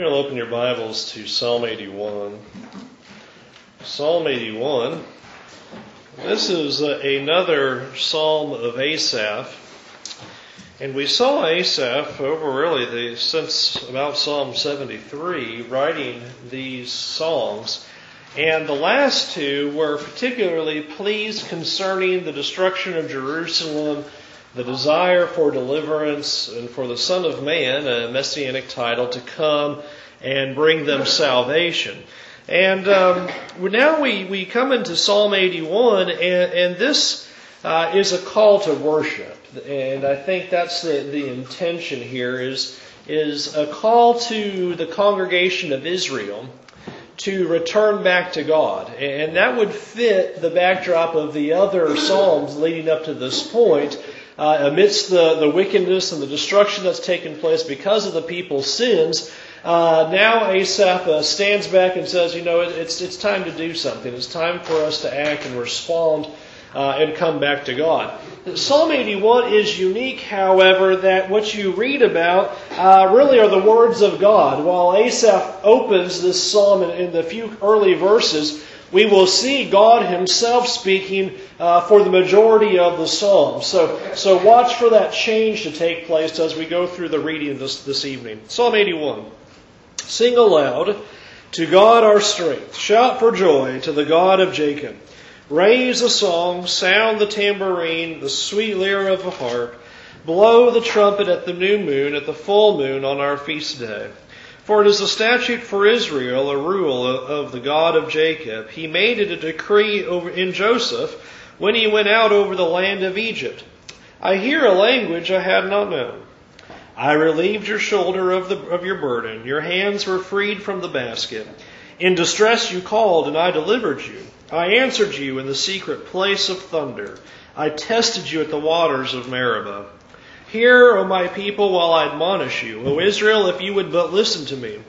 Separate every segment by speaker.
Speaker 1: You'll open your Bibles to Psalm 81. Psalm 81. This is another psalm of Asaph. And we saw Asaph over really the, since about Psalm 73 writing these songs. And the last two were particularly pleased concerning the destruction of Jerusalem the desire for deliverance and for the Son of Man, a messianic title, to come and bring them salvation. And um, now we, we come into Psalm 81, and, and this uh, is a call to worship. And I think that's the, the intention here is, is a call to the congregation of Israel to return back to God. And that would fit the backdrop of the other Psalms leading up to this point uh, amidst the, the wickedness and the destruction that's taken place because of the people's sins, uh, now Asaph uh, stands back and says, you know, it's, it's time to do something. It's time for us to act and respond uh, and come back to God. Psalm 81 is unique, however, that what you read about uh, really are the words of God. While Asaph opens this psalm in, in the few early verses, we will see God Himself speaking uh, for the majority of the psalm. So, so watch for that change to take place as we go through the reading this, this evening. Psalm 81. Sing aloud to God our strength. Shout for joy to the God of Jacob. Raise a song, sound the tambourine, the sweet lyre of a harp. Blow the trumpet at the new moon, at the full moon on our feast day. For it is a statute for Israel, a rule of the God of Jacob. He made it a decree over in Joseph when he went out over the land of Egypt. I hear a language I had not known. I relieved your shoulder of, the, of your burden. Your hands were freed from the basket. In distress you called, and I delivered you. I answered you in the secret place of thunder. I tested you at the waters of Meribah. Hear, O my people, while I admonish you. O Israel, if you would but listen to me.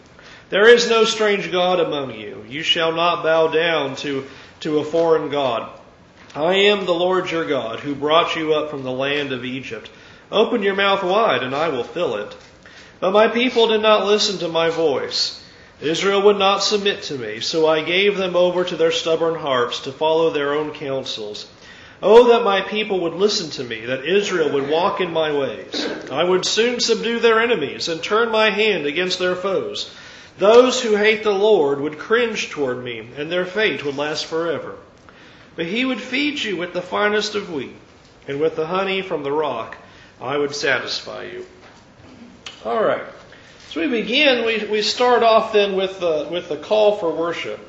Speaker 1: There is no strange God among you. You shall not bow down to, to a foreign God. I am the Lord your God, who brought you up from the land of Egypt. Open your mouth wide, and I will fill it. But my people did not listen to my voice. Israel would not submit to me, so I gave them over to their stubborn hearts to follow their own counsels. Oh, that my people would listen to me, that Israel would walk in my ways. I would soon subdue their enemies and turn my hand against their foes. Those who hate the Lord would cringe toward me, and their fate would last forever. But he would feed you with the finest of wheat, and with the honey from the rock, I would satisfy you. All right. So we begin, we, we start off then with the, with the call for worship.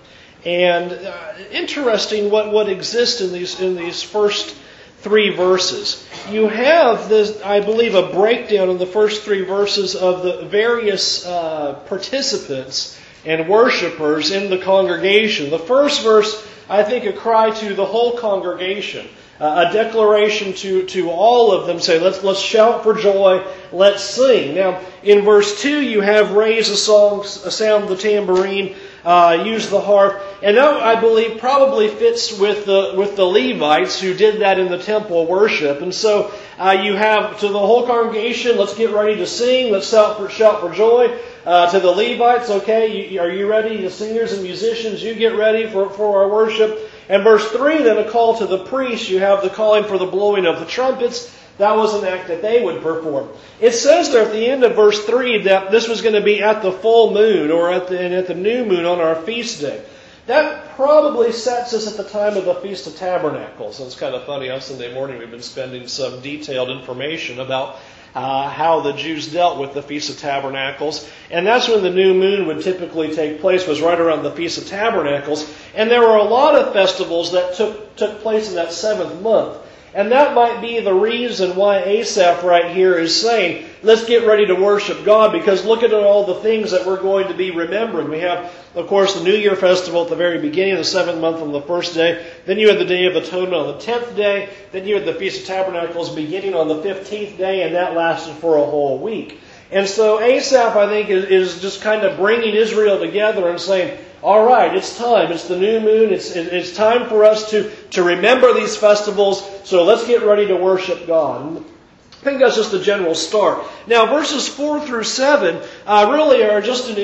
Speaker 1: And uh, interesting what, what exists in these, in these first three verses. You have this, I believe, a breakdown in the first three verses of the various uh, participants and worshipers in the congregation. The first verse, I think, a cry to the whole congregation. Uh, a declaration to, to all of them say, let's, let's shout for joy, let's sing. Now, in verse 2, you have raise a song, sound the tambourine, uh, use the harp. And that, I believe, probably fits with the, with the Levites who did that in the temple worship. And so uh, you have to the whole congregation, let's get ready to sing, let's shout for, shout for joy. Uh, to the Levites, okay, you, are you ready? The singers and musicians, you get ready for, for our worship. And verse 3, then a call to the priests, you have the calling for the blowing of the trumpets. That was an act that they would perform. It says there at the end of verse 3 that this was going to be at the full moon or at the, at the new moon on our feast day. That probably sets us at the time of the Feast of Tabernacles. And it's kind of funny, on Sunday morning we've been spending some detailed information about uh, how the Jews dealt with the Feast of Tabernacles. And that's when the new moon would typically take place, was right around the Feast of Tabernacles. And there were a lot of festivals that took, took place in that seventh month. And that might be the reason why Asaph right here is saying, let's get ready to worship God because look at all the things that we're going to be remembering. We have, of course, the New Year festival at the very beginning the seventh month on the first day. Then you had the Day of Atonement on the tenth day. Then you had the Feast of Tabernacles beginning on the fifteenth day, and that lasted for a whole week. And so Asaph, I think, is, is just kind of bringing Israel together and saying, all right, it's time. It's the new moon. It's, it's time for us to, to remember these festivals. So let's get ready to worship God. I think that's just the general start. Now, verses 4 through 7 uh, really are just an,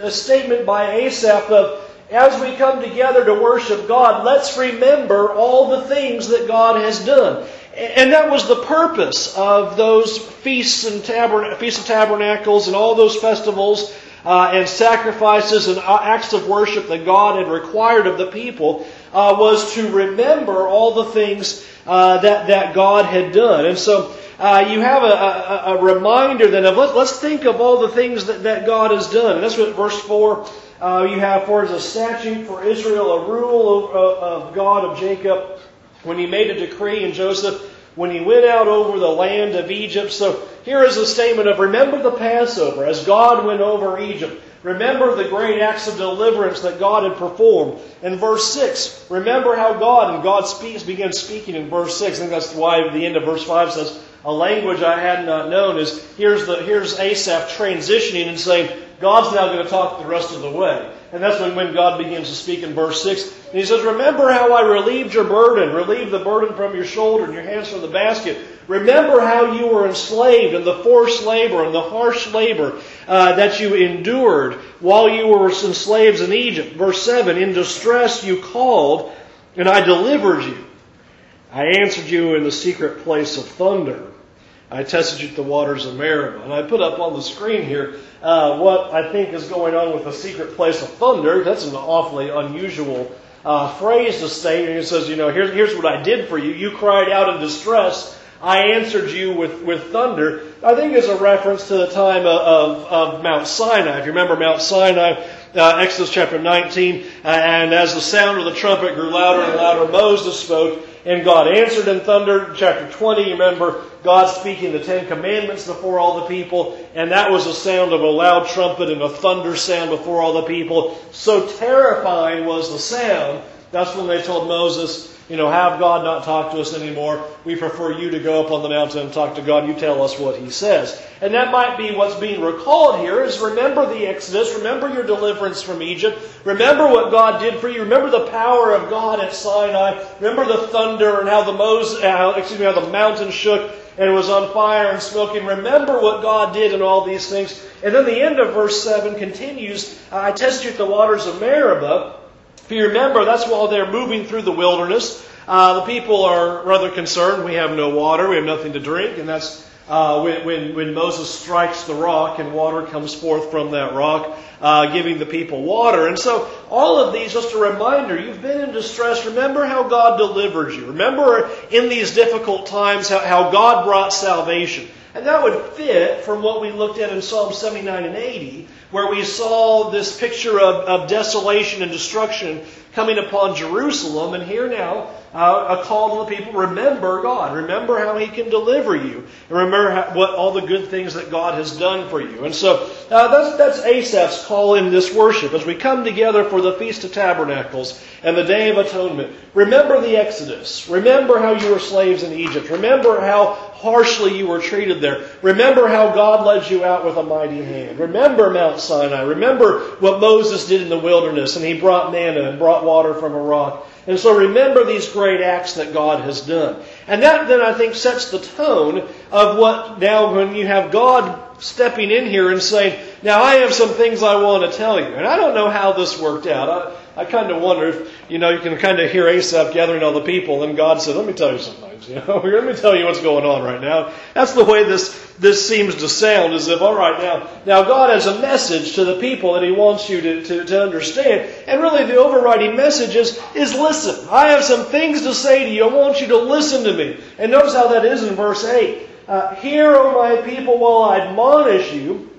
Speaker 1: a statement by Asaph of as we come together to worship God, let's remember all the things that God has done. And that was the purpose of those feasts and tabern- feasts of tabernacles and all those festivals uh, and sacrifices and uh, acts of worship that God had required of the people uh, was to remember all the things uh, that that God had done. And so uh, you have a, a, a, reminder then of let, us think of all the things that, that God has done. And that's what verse four. Uh, you have for as a statute for Israel a rule of, of God of Jacob when he made a decree in Joseph when he went out over the land of Egypt. So here is a statement of remember the Passover as God went over Egypt. Remember the great acts of deliverance that God had performed. In verse 6, remember how God, and God speaks, begins speaking in verse 6. I think that's why the end of verse 5 says, a language I had not known is here's the here's Asaph transitioning and saying, God's now going to talk the rest of the way. And that's when, when God begins to speak in verse 6. And he says, Remember how I relieved your burden, relieved the burden from your shoulder and your hands from the basket. Remember how you were enslaved and the forced labor and the harsh labor uh, that you endured while you were enslaved in Egypt. Verse 7 In distress you called, and I delivered you. I answered you in the secret place of thunder. I tested you at the waters of Meribah. And I put up on the screen here uh, what I think is going on with the secret place of thunder. That's an awfully unusual uh, phrase to say. And it says, you know, here's, here's what I did for you. You cried out in distress. I answered you with, with thunder. I think is a reference to the time of, of, of Mount Sinai. If you remember Mount Sinai, uh, Exodus chapter 19, uh, and as the sound of the trumpet grew louder and louder, Moses spoke, and God answered in thunder. Chapter 20, remember God speaking the Ten Commandments before all the people, and that was a sound of a loud trumpet and a thunder sound before all the people. So terrifying was the sound. That's when they told Moses, you know, have God not talk to us anymore. We prefer you to go up on the mountain and talk to God. You tell us what He says. And that might be what's being recalled here is remember the Exodus. Remember your deliverance from Egypt. Remember what God did for you. Remember the power of God at Sinai. Remember the thunder and how the Moses, uh, excuse me, how the mountain shook and was on fire and smoking. Remember what God did in all these things. And then the end of verse 7 continues, I tested you at the waters of Meribah. If you remember, that's while they're moving through the wilderness. Uh, the people are rather concerned. We have no water. We have nothing to drink. And that's uh, when, when, when, Moses strikes the rock and water comes forth from that rock, uh, giving the people water. And so all of these, just a reminder, you've been in distress. Remember how God delivered you. Remember in these difficult times how, how God brought salvation. And that would fit from what we looked at in Psalm 79 and 80, where we saw this picture of, of desolation and destruction coming upon Jerusalem. And here now, uh, a call to the people, remember God. Remember how He can deliver you. And remember how, what all the good things that God has done for you. And so uh, that's, that's Asaph's call in this worship. As we come together for the Feast of Tabernacles and the Day of Atonement, remember the Exodus. Remember how you were slaves in Egypt. Remember how harshly you were treated there. Remember how God led you out with a mighty hand. Remember Mount Sinai. Remember what Moses did in the wilderness and he brought manna and brought water from a rock. And so remember these great acts that God has done. And that then I think sets the tone of what now when you have God stepping in here and saying, now I have some things I want to tell you. And I don't know how this worked out. I, I kind of wonder if, you know, you can kind of hear Asaph gathering all the people and God said, let me tell you some things. You know, let me tell you what's going on right now. That's the way this, this seems to sound as if, all right, now, now God has a message to the people that He wants you to, to, to understand. And really the overriding message is, is listen. I have some things to say to you. I want you to listen to me. And notice how that is in verse 8. Uh, Hear, O my people, while I admonish you.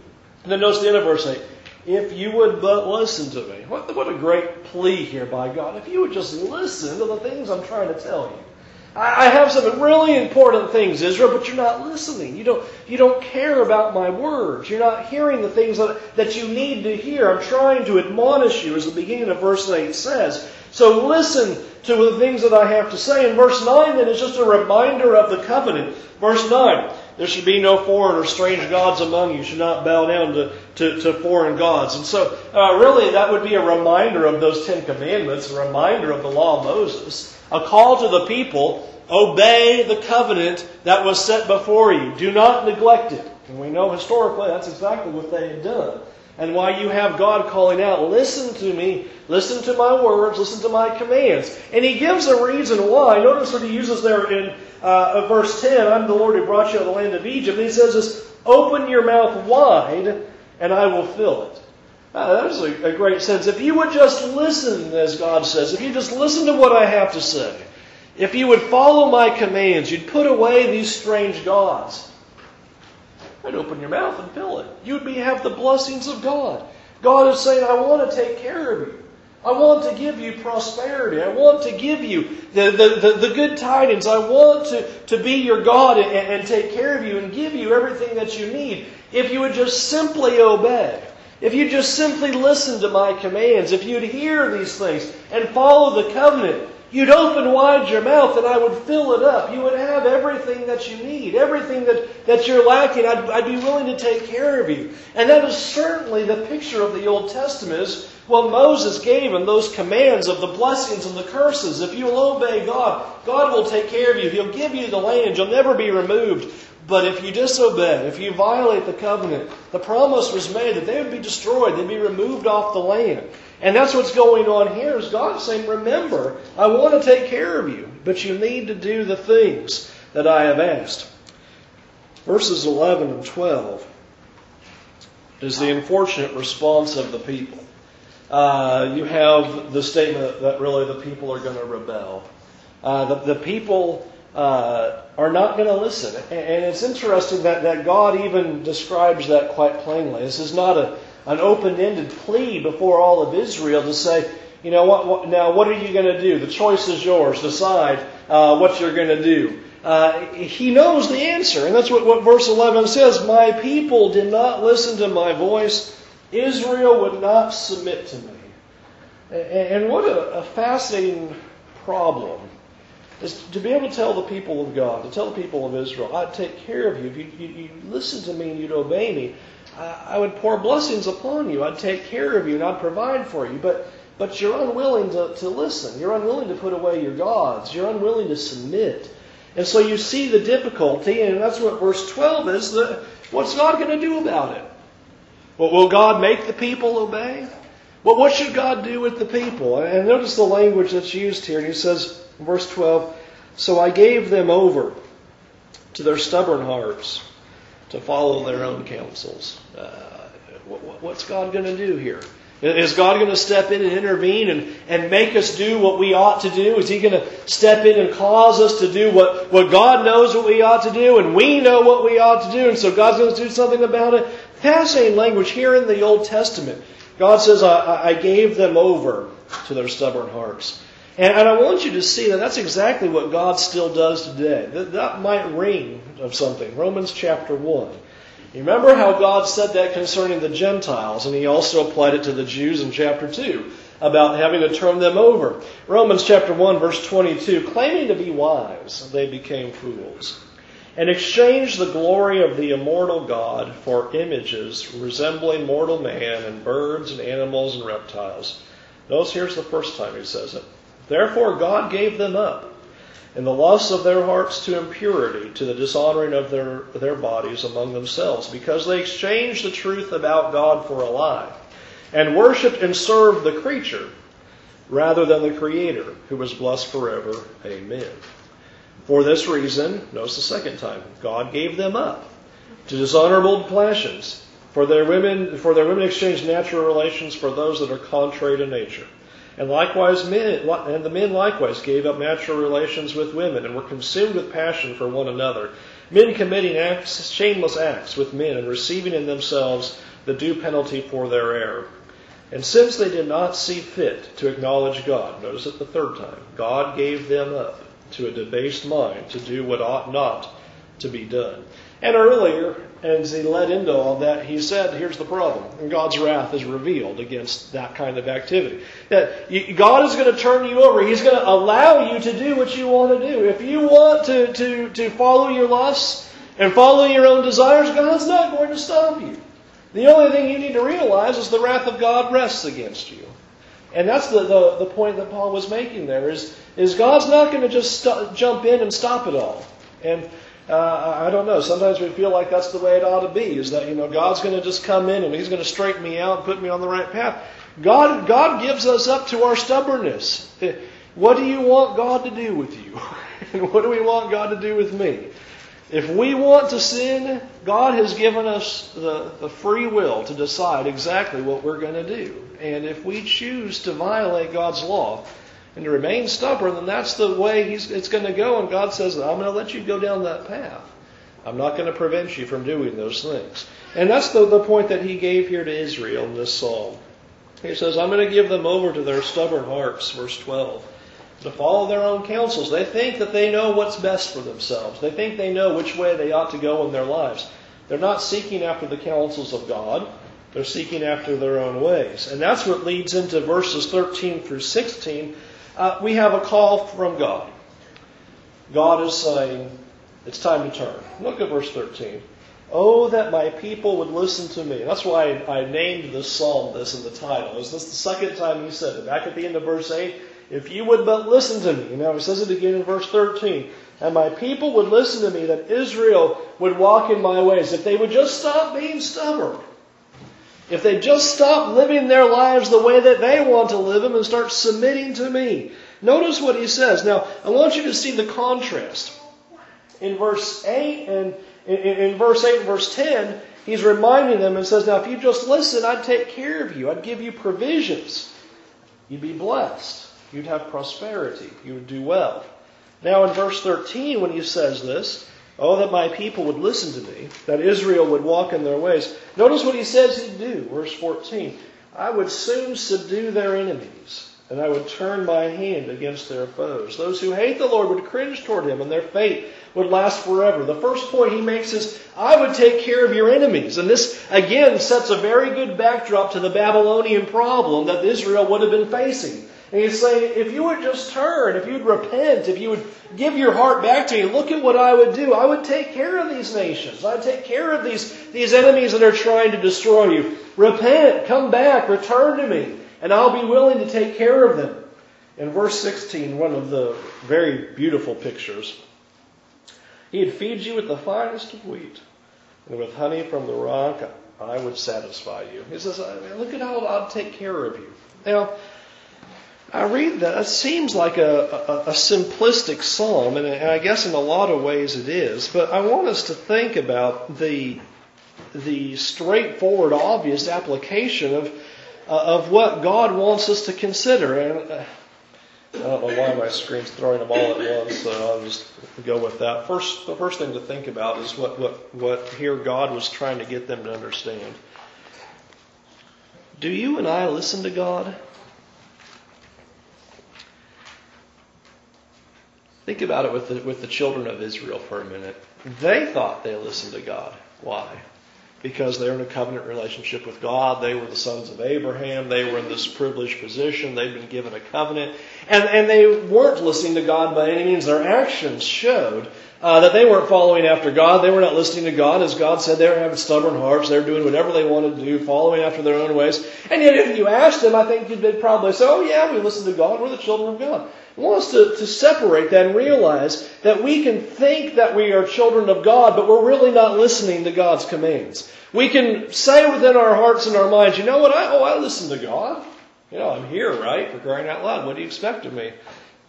Speaker 1: And then notice the end of verse 8. If you would but listen to me. What, what a great plea here by God. If you would just listen to the things I'm trying to tell you. I have some really important things, Israel, but you're not listening. You don't, you don't care about my words. You're not hearing the things that, that you need to hear. I'm trying to admonish you, as the beginning of verse 8 says. So listen to the things that I have to say. And verse 9 then is just a reminder of the covenant. Verse 9, there should be no foreign or strange gods among you. You should not bow down to, to, to foreign gods. And so, uh, really, that would be a reminder of those Ten Commandments, a reminder of the law of Moses a call to the people obey the covenant that was set before you. Do not neglect it. And we know historically that's exactly what they had done. And why you have God calling out, listen to me, listen to my words, listen to my commands. And he gives a reason why. Notice what he uses there in uh, verse 10 I'm the Lord who brought you out of the land of Egypt. And he says this, open your mouth wide, and I will fill it. Uh, that is a, a great sense. If you would just listen, as God says, if you just listen to what I have to say, if you would follow my commands, you'd put away these strange gods. I'd open your mouth and fill it. You'd be, have the blessings of God. God is saying, I want to take care of you. I want to give you prosperity. I want to give you the, the, the, the good tidings. I want to, to be your God and, and take care of you and give you everything that you need. If you would just simply obey. If you just simply listen to my commands, if you'd hear these things and follow the covenant, you'd open wide your mouth and I would fill it up. You would have everything that you need, everything that, that you're lacking. I'd, I'd be willing to take care of you. And that is certainly the picture of the Old Testament is what Moses gave him, those commands of the blessings and the curses. If you'll obey God, God will take care of you. He'll give you the land. You'll never be removed. But if you disobey, if you violate the covenant, the promise was made that they would be destroyed, they'd be removed off the land. And that's what's going on here is God saying, remember, I want to take care of you, but you need to do the things that I have asked. Verses 11 and 12 is the unfortunate response of the people. Uh, you have the statement that really the people are going to rebel. Uh, the, the people uh, are not going to listen. And it's interesting that, that God even describes that quite plainly. This is not a, an open ended plea before all of Israel to say, you know, what, what now what are you going to do? The choice is yours. Decide uh, what you're going to do. Uh, he knows the answer. And that's what, what verse 11 says My people did not listen to my voice, Israel would not submit to me. And, what a, a fascinating problem is to be able to tell the people of God, to tell the people of Israel, I'd take care of you. If you, you, you listen to me and you'd obey me, I, I would pour blessings upon you. I'd take care of you and I'd provide for you. But, but you're unwilling to, to listen. You're unwilling to put away your gods. You're unwilling to submit. And so you see the difficulty, and that's what verse 12 is. The, what's God going to do about it? Well, will God make the people obey? Well, what should God do with the people? And notice the language that's used here. He says, Verse 12 So I gave them over to their stubborn hearts to follow their own counsels. Uh, what's God going to do here? Is God going to step in and intervene and, and make us do what we ought to do? Is He going to step in and cause us to do what, what God knows what we ought to do and we know what we ought to do and so God's going to do something about it? Fascinating language here in the Old Testament. God says, I, I gave them over to their stubborn hearts. And, and, I want you to see that that's exactly what God still does today. That, that might ring of something. Romans chapter 1. You remember how God said that concerning the Gentiles, and He also applied it to the Jews in chapter 2 about having to turn them over. Romans chapter 1, verse 22 claiming to be wise, they became fools and exchanged the glory of the immortal God for images resembling mortal man and birds and animals and reptiles. Notice here's the first time he says it. Therefore, God gave them up in the lusts of their hearts to impurity, to the dishonoring of their, their bodies among themselves, because they exchanged the truth about God for a lie, and worshipped and served the creature rather than the Creator, who was blessed forever. Amen. For this reason, notice the second time, God gave them up to dishonorable passions. For their women, for their women exchanged natural relations for those that are contrary to nature. And likewise, men, and the men likewise gave up natural relations with women and were consumed with passion for one another, men committing acts, shameless acts with men and receiving in themselves the due penalty for their error. And since they did not see fit to acknowledge God, notice it the third time, God gave them up to a debased mind to do what ought not to be done. And earlier, as he led into all that, he said, here's the problem. And God's wrath is revealed against that kind of activity. That God is going to turn you over. He's going to allow you to do what you want to do. If you want to, to, to follow your lusts and follow your own desires, God's not going to stop you. The only thing you need to realize is the wrath of God rests against you. And that's the, the, the point that Paul was making there is, is God's not going to just st- jump in and stop it all. And uh, I don't know. Sometimes we feel like that's the way it ought to be. Is that you know God's going to just come in and He's going to straighten me out and put me on the right path. God God gives us up to our stubbornness. What do you want God to do with you? and what do we want God to do with me? If we want to sin, God has given us the, the free will to decide exactly what we're going to do. And if we choose to violate God's law and to remain stubborn, then that's the way it's going to go. And God says, I'm going to let you go down that path. I'm not going to prevent you from doing those things. And that's the, the point that he gave here to Israel in this psalm. He says, I'm going to give them over to their stubborn hearts, verse 12 to follow their own counsels. They think that they know what's best for themselves. They think they know which way they ought to go in their lives. They're not seeking after the counsels of God. They're seeking after their own ways. And that's what leads into verses 13 through 16. Uh, we have a call from God. God is saying, it's time to turn. Look at verse 13. Oh, that my people would listen to me. That's why I, I named this psalm this in the title. Is this the second time he said it? Back at the end of verse 8, if you would but listen to me. Now he says it again in verse 13. And my people would listen to me, that Israel would walk in my ways. If they would just stop being stubborn. If they just stop living their lives the way that they want to live them and start submitting to me. Notice what he says. Now, I want you to see the contrast. In verse 8 and in, in verse 8 and verse 10, he's reminding them and says, Now, if you just listen, I'd take care of you. I'd give you provisions. You'd be blessed you'd have prosperity. You would do well. Now, in verse 13, when he says this, Oh, that my people would listen to me, that Israel would walk in their ways. Notice what he says he'd do. Verse 14 I would soon subdue their enemies, and I would turn my hand against their foes. Those who hate the Lord would cringe toward him, and their fate would last forever. The first point he makes is, I would take care of your enemies. And this, again, sets a very good backdrop to the Babylonian problem that Israel would have been facing. And he's saying, if you would just turn, if you'd repent, if you would give your heart back to me, look at what I would do. I would take care of these nations. I'd take care of these, these enemies that are trying to destroy you. Repent, come back, return to me, and I'll be willing to take care of them. In verse 16, one of the very beautiful pictures, He'd feed you with the finest of wheat, and with honey from the rock I would satisfy you. He says, look at how I'll take care of you. Now, I read that. It seems like a, a, a simplistic psalm, and I guess in a lot of ways it is. But I want us to think about the the straightforward, obvious application of uh, of what God wants us to consider. And uh, I don't know why my screen's throwing them all at once, so I'll just go with that. First, the first thing to think about is what what what here God was trying to get them to understand. Do you and I listen to God? Think about it with the, with the children of Israel for a minute. They thought they listened to God. Why? Because they were in a covenant relationship with God. They were the sons of Abraham. They were in this privileged position. They'd been given a covenant. And, and they weren't listening to God by any means. Their actions showed uh, that they weren't following after God. They were not listening to God. As God said, they were having stubborn hearts. They were doing whatever they wanted to do, following after their own ways. And yet, if you asked them, I think they'd probably say, oh, yeah, we listen to God. We're the children of God. I want us to, to separate that and realize that we can think that we are children of God, but we're really not listening to God's commands. We can say within our hearts and our minds, you know what? I, oh, I listen to God. You know, I'm here, right? For crying out loud. What do you expect of me?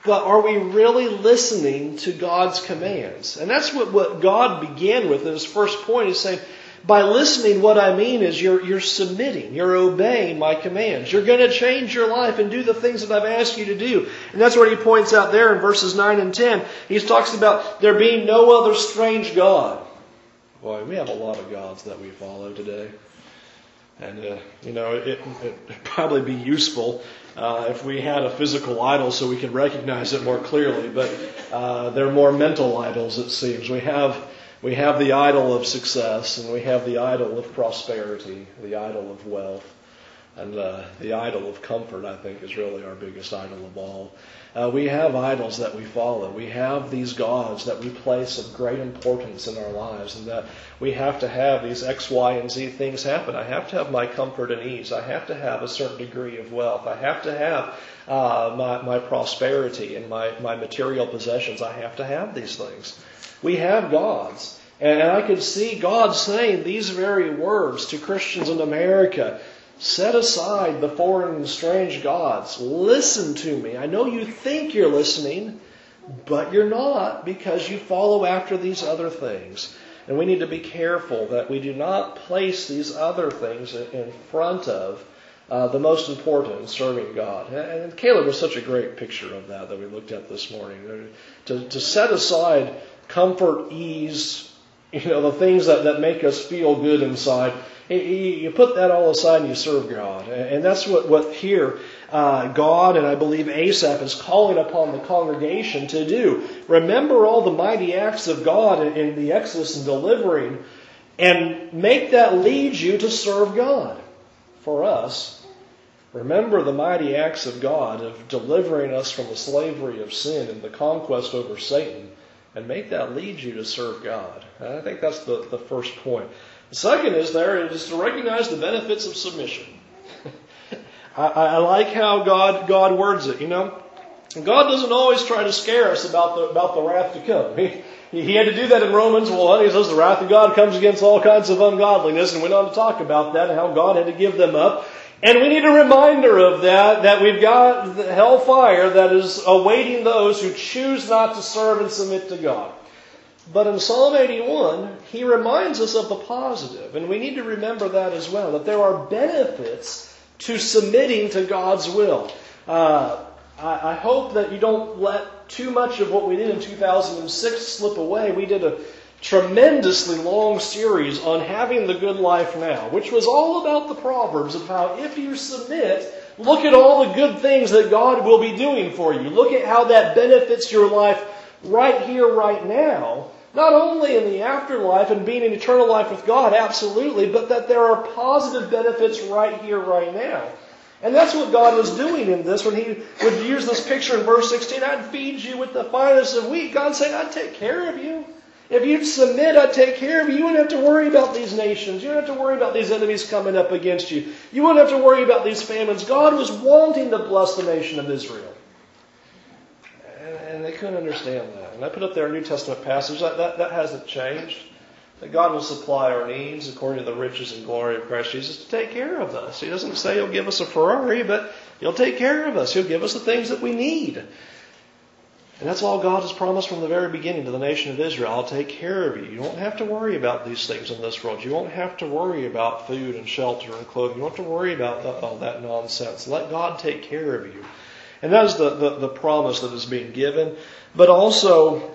Speaker 1: But are we really listening to God's commands? And that's what, what God began with in his first point. He's saying, by listening, what I mean is you're, you're submitting, you're obeying my commands. You're going to change your life and do the things that I've asked you to do. And that's what he points out there in verses 9 and 10. He talks about there being no other strange God. Boy, we have a lot of gods that we follow today. And, uh, you know, it, would probably be useful uh, if we had a physical idol so we could recognize it more clearly. But uh, they're more mental idols, it seems. We have we have the idol of success and we have the idol of prosperity, the idol of wealth. And uh, the idol of comfort, I think, is really our biggest idol of all. Uh, we have idols that we follow. We have these gods that we place of great importance in our lives, and that we have to have these X, Y, and Z things happen. I have to have my comfort and ease. I have to have a certain degree of wealth. I have to have uh, my, my prosperity and my, my material possessions. I have to have these things. We have gods. And I could see God saying these very words to Christians in America Set aside the foreign and strange gods. Listen to me. I know you think you're listening, but you're not because you follow after these other things. And we need to be careful that we do not place these other things in front of uh, the most important in serving God. And Caleb was such a great picture of that that we looked at this morning. To, to set aside comfort, ease, you know, the things that, that make us feel good inside, you put that all aside and you serve God. And that's what, what here uh, God and I believe Asaph is calling upon the congregation to do. Remember all the mighty acts of God in, in the Exodus and delivering, and make that lead you to serve God. For us, remember the mighty acts of God of delivering us from the slavery of sin and the conquest over Satan, and make that lead you to serve God. I think that's the, the first point. The second is there is to recognize the benefits of submission. I, I, like how God God words it. You know, God doesn't always try to scare us about the about the wrath to come. He, he had to do that in Romans. Well, he says the wrath of God comes against all kinds of ungodliness, and went on to talk about that and how God had to give them up. And we need a reminder of that, that we've got the hellfire that is awaiting those who choose not to serve and submit to God. But in Psalm 81, he reminds us of the positive, and we need to remember that as well, that there are benefits to submitting to God's will. Uh, I, I hope that you don't let too much of what we did in 2006 slip away. We did a tremendously long series on having the good life now, which was all about the Proverbs of how if you submit, look at all the good things that God will be doing for you. Look at how that benefits your life right here, right now, not only in the afterlife and being in eternal life with God, absolutely, but that there are positive benefits right here, right now. And that's what God was doing in this when He would use this picture in verse 16. I'd feed you with the finest of wheat. God saying, I'd take care of you. If you'd submit, I'd take care of you. You wouldn't have to worry about these nations. You wouldn't have to worry about these enemies coming up against you. You wouldn't have to worry about these famines. God was wanting to bless the nation of Israel. And they couldn't understand that. And I put up there a New Testament passage. That, that, that hasn't changed. That God will supply our needs according to the riches and glory of Christ Jesus to take care of us. He doesn't say He'll give us a Ferrari, but He'll take care of us. He'll give us the things that we need. And that's all God has promised from the very beginning to the nation of Israel. I'll take care of you. You don't have to worry about these things in this world. You won't have to worry about food and shelter and clothing. You don't have to worry about all that nonsense. Let God take care of you. And that is the, the, the promise that is being given. But also,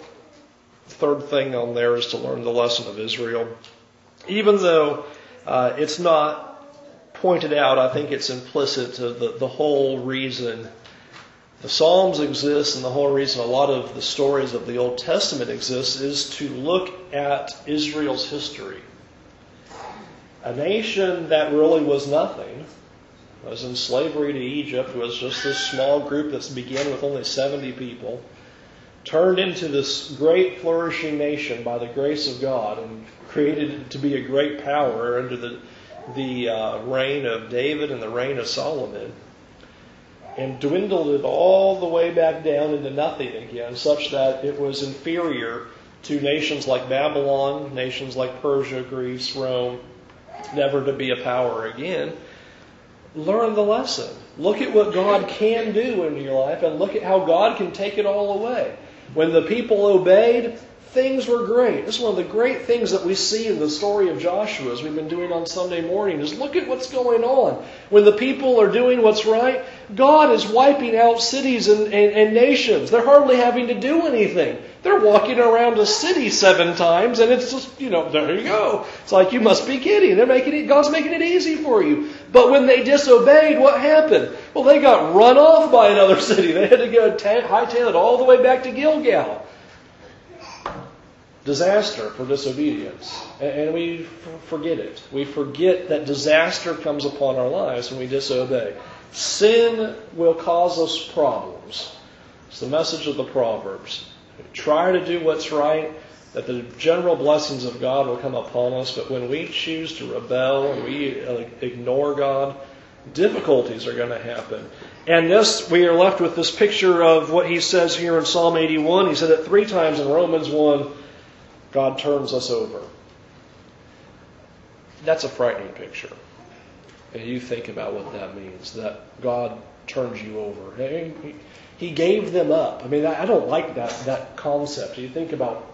Speaker 1: third thing on there is to learn the lesson of Israel. Even though uh, it's not pointed out, I think it's implicit to the, the whole reason the Psalms exist and the whole reason a lot of the stories of the Old Testament exist is to look at Israel's history. A nation that really was nothing was in slavery to Egypt, was just this small group that began with only 70 people, turned into this great flourishing nation by the grace of God and created to be a great power under the, the uh, reign of David and the reign of Solomon, and dwindled it all the way back down into nothing again, such that it was inferior to nations like Babylon, nations like Persia, Greece, Rome, never to be a power again learn the lesson. Look at what God can do in your life and look at how God can take it all away. When the people obeyed, things were great. This is one of the great things that we see in the story of Joshua, as we've been doing on Sunday morning, is look at what's going on. When the people are doing what's right, God is wiping out cities and, and, and nations. They're hardly having to do anything. They're walking around a city seven times, and it's just, you know, there you go. It's like you must be kidding. They're making it, God's making it easy for you. But when they disobeyed, what happened? Well, they got run off by another city. They had to go hightail it all the way back to Gilgal. disaster for disobedience. And we forget it. We forget that disaster comes upon our lives when we disobey. Sin will cause us problems. It's the message of the Proverbs. Try to do what's right, that the general blessings of God will come upon us, but when we choose to rebel and we uh, ignore God, difficulties are going to happen. And this, we are left with this picture of what he says here in Psalm 81. He said it three times in Romans 1 God turns us over. That's a frightening picture. And you think about what that means that God turns you over. He gave them up. I mean, I don't like that, that concept. You think about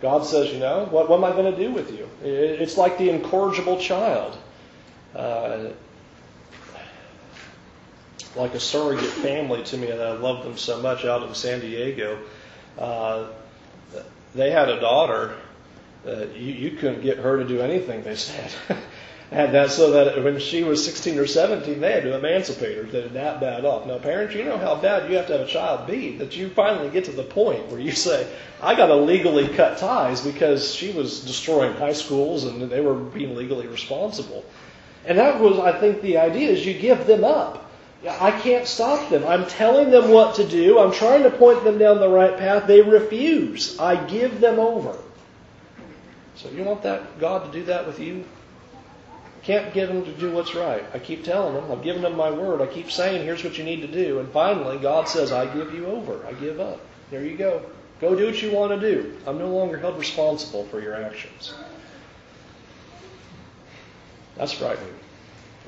Speaker 1: God says, you know, what, what am I going to do with you? It's like the incorrigible child. Uh, like a surrogate family to me, and I love them so much out in San Diego. Uh, they had a daughter. Uh, you, you couldn't get her to do anything, they said. and that so that when she was 16 or 17, they had to emancipate her. They that bad off. Now, parents, you know how bad you have to have a child be that you finally get to the point where you say, I got to legally cut ties because she was destroying high schools and they were being legally responsible. And that was, I think, the idea is you give them up. I can't stop them. I'm telling them what to do. I'm trying to point them down the right path. They refuse. I give them over. So you want that God to do that with you? Can't get them to do what's right. I keep telling them. I've given them my word. I keep saying, here's what you need to do. And finally, God says, I give you over. I give up. There you go. Go do what you want to do. I'm no longer held responsible for your actions. That's frightening.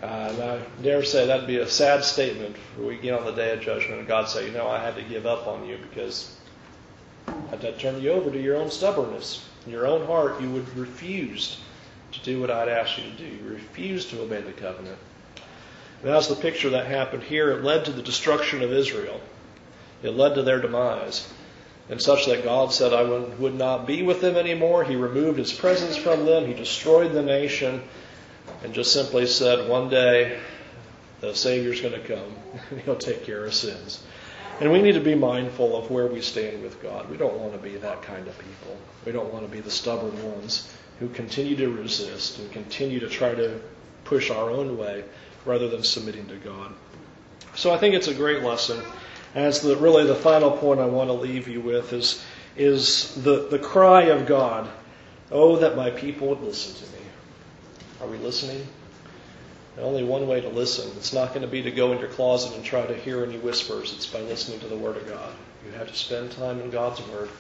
Speaker 1: Uh, and I dare say that'd be a sad statement when we get on the day of judgment and God say, you know, I had to give up on you because I had to turn you over to your own stubbornness. In your own heart, you would refuse to do what I'd asked you to do. You refused to obey the covenant. And that's the picture that happened here. It led to the destruction of Israel. It led to their demise. And such that God said, I would not be with them anymore. He removed his presence from them. He destroyed the nation and just simply said, one day the Savior's going to come and He'll take care of sins. And we need to be mindful of where we stand with God. We don't want to be that kind of people. We don't want to be the stubborn ones who continue to resist and continue to try to push our own way rather than submitting to God. So I think it's a great lesson. And as the, really the final point I want to leave you with is, is the, the cry of God, Oh, that my people would listen to me. Are we listening? And only one way to listen. It's not going to be to go in your closet and try to hear any whispers. It's by listening to the Word of God. You have to spend time in God's Word,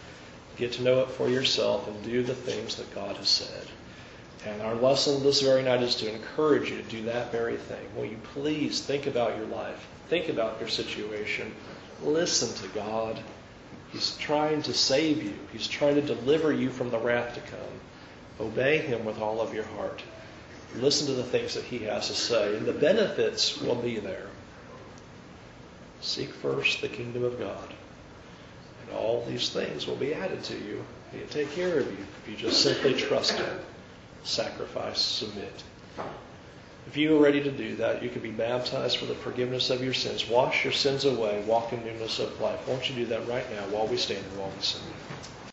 Speaker 1: get to know it for yourself, and do the things that God has said. And our lesson this very night is to encourage you to do that very thing. Will you please think about your life? Think about your situation. Listen to God. He's trying to save you. He's trying to deliver you from the wrath to come. Obey Him with all of your heart. Listen to the things that he has to say, and the benefits will be there. Seek first the kingdom of God, all these things will be added to you. He'll take care of you if you just simply trust him, sacrifice, submit. If you are ready to do that, you can be baptized for the forgiveness of your sins. Wash your sins away. Walk in newness of life. Won't you do that right now while we stand and while we sing?